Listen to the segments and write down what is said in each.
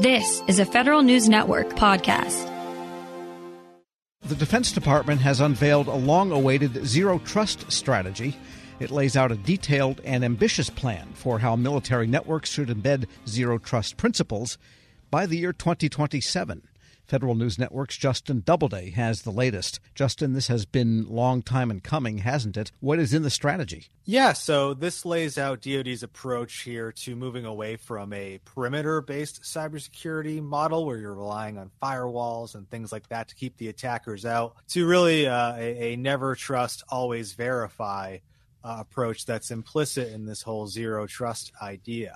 This is a Federal News Network podcast. The Defense Department has unveiled a long awaited zero trust strategy. It lays out a detailed and ambitious plan for how military networks should embed zero trust principles by the year 2027. Federal News Network's Justin Doubleday has the latest. Justin, this has been long time in coming, hasn't it? What is in the strategy? Yeah, so this lays out DoD's approach here to moving away from a perimeter-based cybersecurity model where you're relying on firewalls and things like that to keep the attackers out, to really uh, a, a, never trust, always verify uh, approach that's implicit in this whole zero trust idea.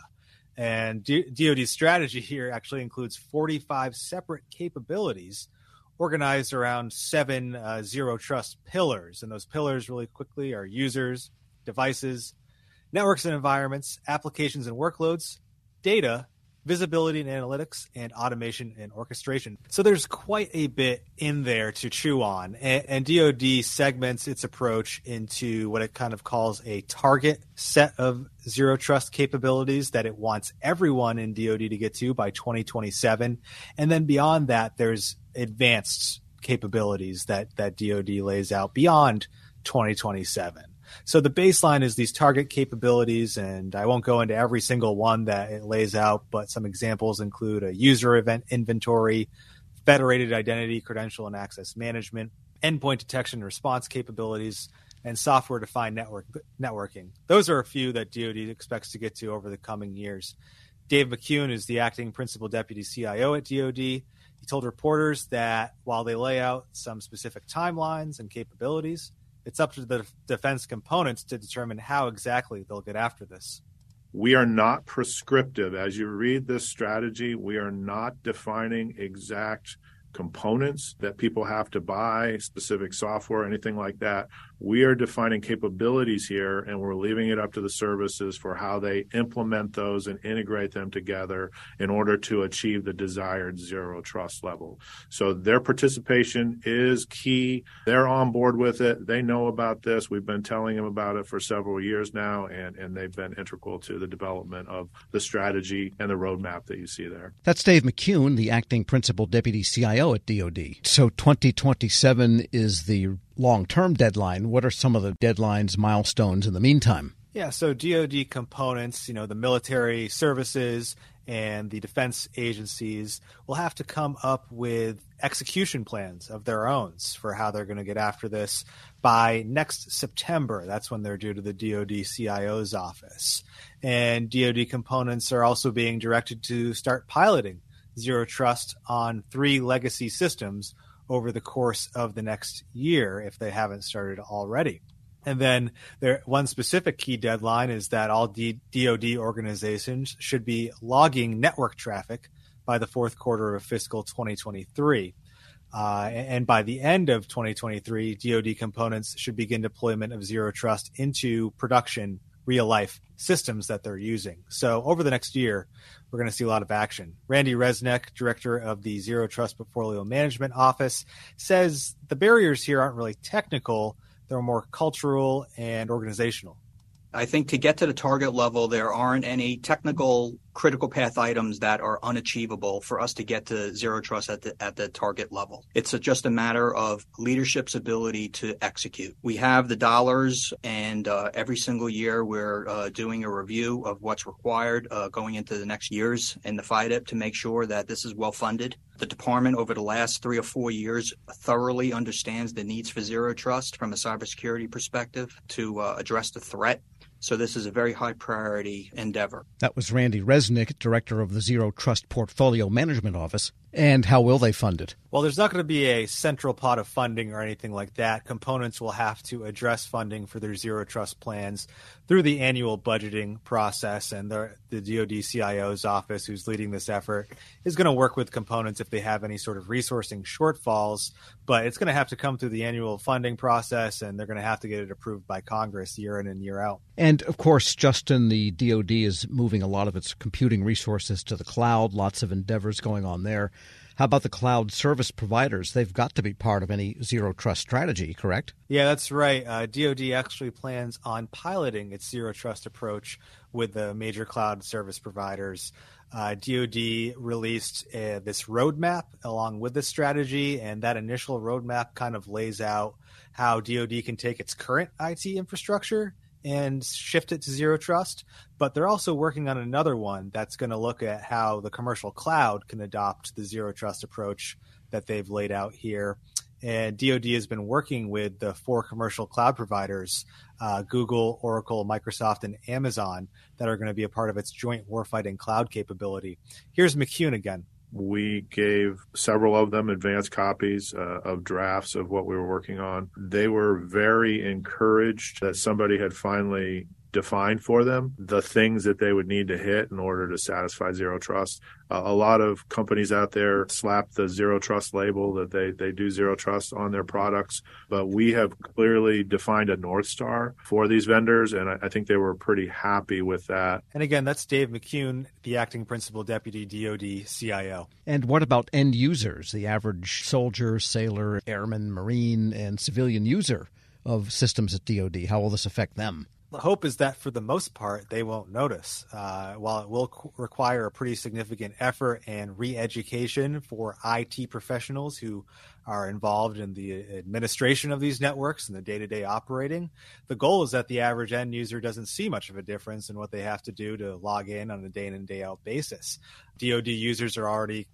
And DoD's strategy here actually includes 45 separate capabilities organized around seven uh, zero trust pillars. And those pillars, really quickly, are users, devices, networks and environments, applications and workloads, data, visibility and analytics, and automation and orchestration. So there's quite a bit in there to chew on. And, and, DoD segments its approach into what it kind of calls a target set of zero trust capabilities that it wants everyone in DoD to get to by 2027. And then beyond that, there's advanced capabilities that, that DoD lays out beyond 2027. So the baseline is these target capabilities, and I won't go into every single one that it lays out, but some examples include a user event inventory, federated identity, credential, and access management, endpoint detection and response capabilities, and software defined network networking. Those are a few that DoD expects to get to over the coming years. Dave McKeown is the acting principal deputy CIO at DoD. He told reporters that while they lay out some specific timelines and capabilities, it's up to the defense components to determine how exactly they'll get after this. We are not prescriptive. As you read this strategy, we are not defining exact components that people have to buy, specific software, anything like that. We are defining capabilities here and we're leaving it up to the services for how they implement those and integrate them together in order to achieve the desired zero trust level. So their participation is key. They're on board with it. They know about this. We've been telling them about it for several years now and, and they've been integral to the development of the strategy and the roadmap that you see there. That's Dave McKeown, the acting principal deputy CIO at DoD. So 2027 is the long term deadline. What are some of the deadlines, milestones in the meantime? Yeah, so DoD components, you know, the military services and the defense agencies will have to come up with execution plans of their own for how they're going to get after this by next September. That's when they're due to the DoD CIO's office. And DoD components are also being directed to start piloting zero trust on three legacy systems over the course of the next year if they haven't started already. And then there, one specific key deadline is that all D, DoD organizations should be logging network traffic by the fourth quarter of fiscal 2023. Uh, and by the end of 2023, DoD components should begin deployment of zero trust into production real life systems that they're using. So over the next year, we're going to see a lot of action. Randy Resnick, director of the Zero Trust Portfolio Management Office, says the barriers here aren't really technical, they're more cultural and organizational. I think to get to the target level, there aren't any technical critical path items that are unachievable for us to get to zero trust at the at the target level. It's a, just a matter of leadership's ability to execute. We have the dollars, and uh, every single year we're uh, doing a review of what's required uh, going into the next years in the FYDP to make sure that this is well funded. The department over the last three or four years thoroughly understands the needs for zero trust from a cybersecurity perspective to uh, address the threat so this is a very high priority endeavor. That was Randy Resnick, director of the Zero Trust Portfolio Management Office. And how will they fund it? Well, there's not going to be a central pot of funding or anything like that. Components will have to address funding for their zero trust plans through the annual budgeting process. And the, the DoD CIO's office, who's leading this effort, is going to work with components if they have any sort of resourcing shortfalls. But it's going to have to come through the annual funding process, and they're going to have to get it approved by Congress year in and year out. And of course, Justin, the DoD is moving a lot of its computing resources to the cloud, lots of endeavors going on there. How about the cloud service providers? They've got to be part of any zero trust strategy, correct? Yeah, that's right. Uh, DoD actually plans on piloting its zero trust approach with the major cloud service providers. uh, DoD released uh, this roadmap along with this strategy, and that initial roadmap kind of lays out how DoD can take its current IT infrastructure and shift it to zero trust. But they're also working on another one that's going to look at how the commercial cloud can adopt the zero trust approach that they've laid out here. And DoD has been working with the four commercial cloud providers uh, Google, Oracle, Microsoft, and Amazon that are going to be a part of its joint warfighting cloud capability. Here's McKeown again. We gave several of them advanced copies uh, of drafts of what we were working on. They were very encouraged that somebody had finally defined for them the things that they would need to hit in order to satisfy zero trust. Uh, a lot of companies out there slap the zero trust label that they, they do zero trust on their products, but we have clearly defined a North Star for these vendors, and I, I think they were pretty happy with that. And again, that's Dave McKeown, the acting principal deputy DoD CIO. And what about end users, the average soldier, sailor, airman, marine, and civilian user of systems at DoD? How will this affect them? The hope is that for the most part they won't notice. Uh, while it will qu- require a pretty significant effort and re-education for IT professionals who are involved in the administration of these networks and the day-to-day operating, the goal is that the average end user doesn't see much of a difference in what they have to do to log in on a day in and day out basis. DoD users are already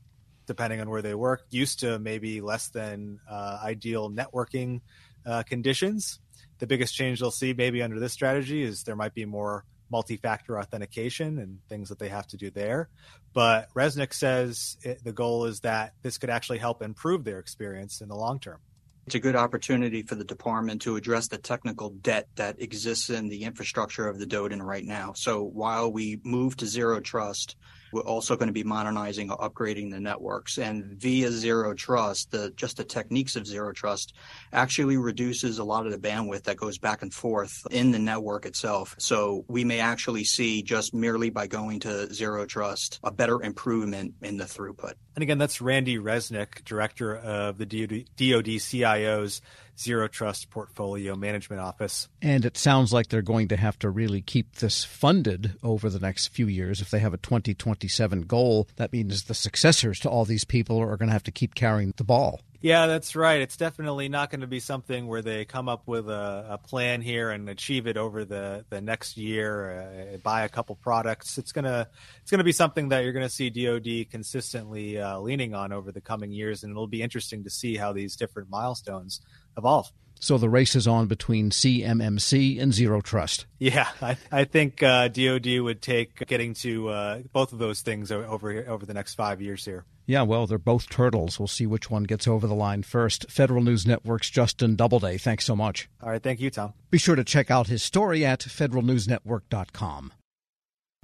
depending on where they work, used to maybe less than uh, ideal networking uh, conditions the biggest change they'll see maybe under this strategy is there might be more multi-factor authentication and things that they have to do there. But Resnick says it, the goal is that this could actually help improve their experience in the long term. It's a good opportunity for the department to address the technical debt that exists in the infrastructure of the DoDIN right now. So while we move to zero trust, we're also going to be modernizing or upgrading the networks. And via zero trust, the just the techniques of zero trust actually reduces a lot of the bandwidth that goes back and forth in the network itself. So we may actually see just merely by going to zero trust a better improvement in the throughput. And again, that's Randy Resnick, director of the DoD, DoD CIO's Zero Trust Portfolio Management Office. And it sounds like they're going to have to really keep this funded over the next few years. If they have a 2027 goal, that means the successors to all these people are going to have to keep carrying the ball. Yeah, that's right. It's definitely not going to be something where they come up with a, a plan here and achieve it over the, the next year, uh, buy a couple products. It's gonna it's gonna be something that you're going to see DoD consistently uh, leaning on over the coming years, and it'll be interesting to see how these different milestones evolve. So the race is on between CMMC and Zero Trust. Yeah, I, I think uh, DoD would take getting to uh, both of those things over over the next five years here. Yeah, well, they're both turtles. We'll see which one gets over the line first. Federal News Network's Justin Doubleday. Thanks so much. All right, thank you, Tom. Be sure to check out his story at federalnewsnetwork.com.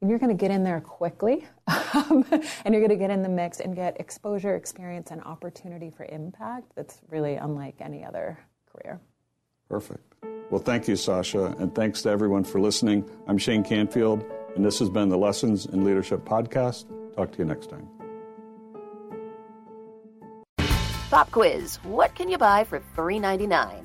and you're going to get in there quickly um, and you're going to get in the mix and get exposure, experience, and opportunity for impact that's really unlike any other career. Perfect. Well, thank you, Sasha, and thanks to everyone for listening. I'm Shane Canfield, and this has been the Lessons in Leadership podcast. Talk to you next time. Pop quiz What can you buy for $3.99?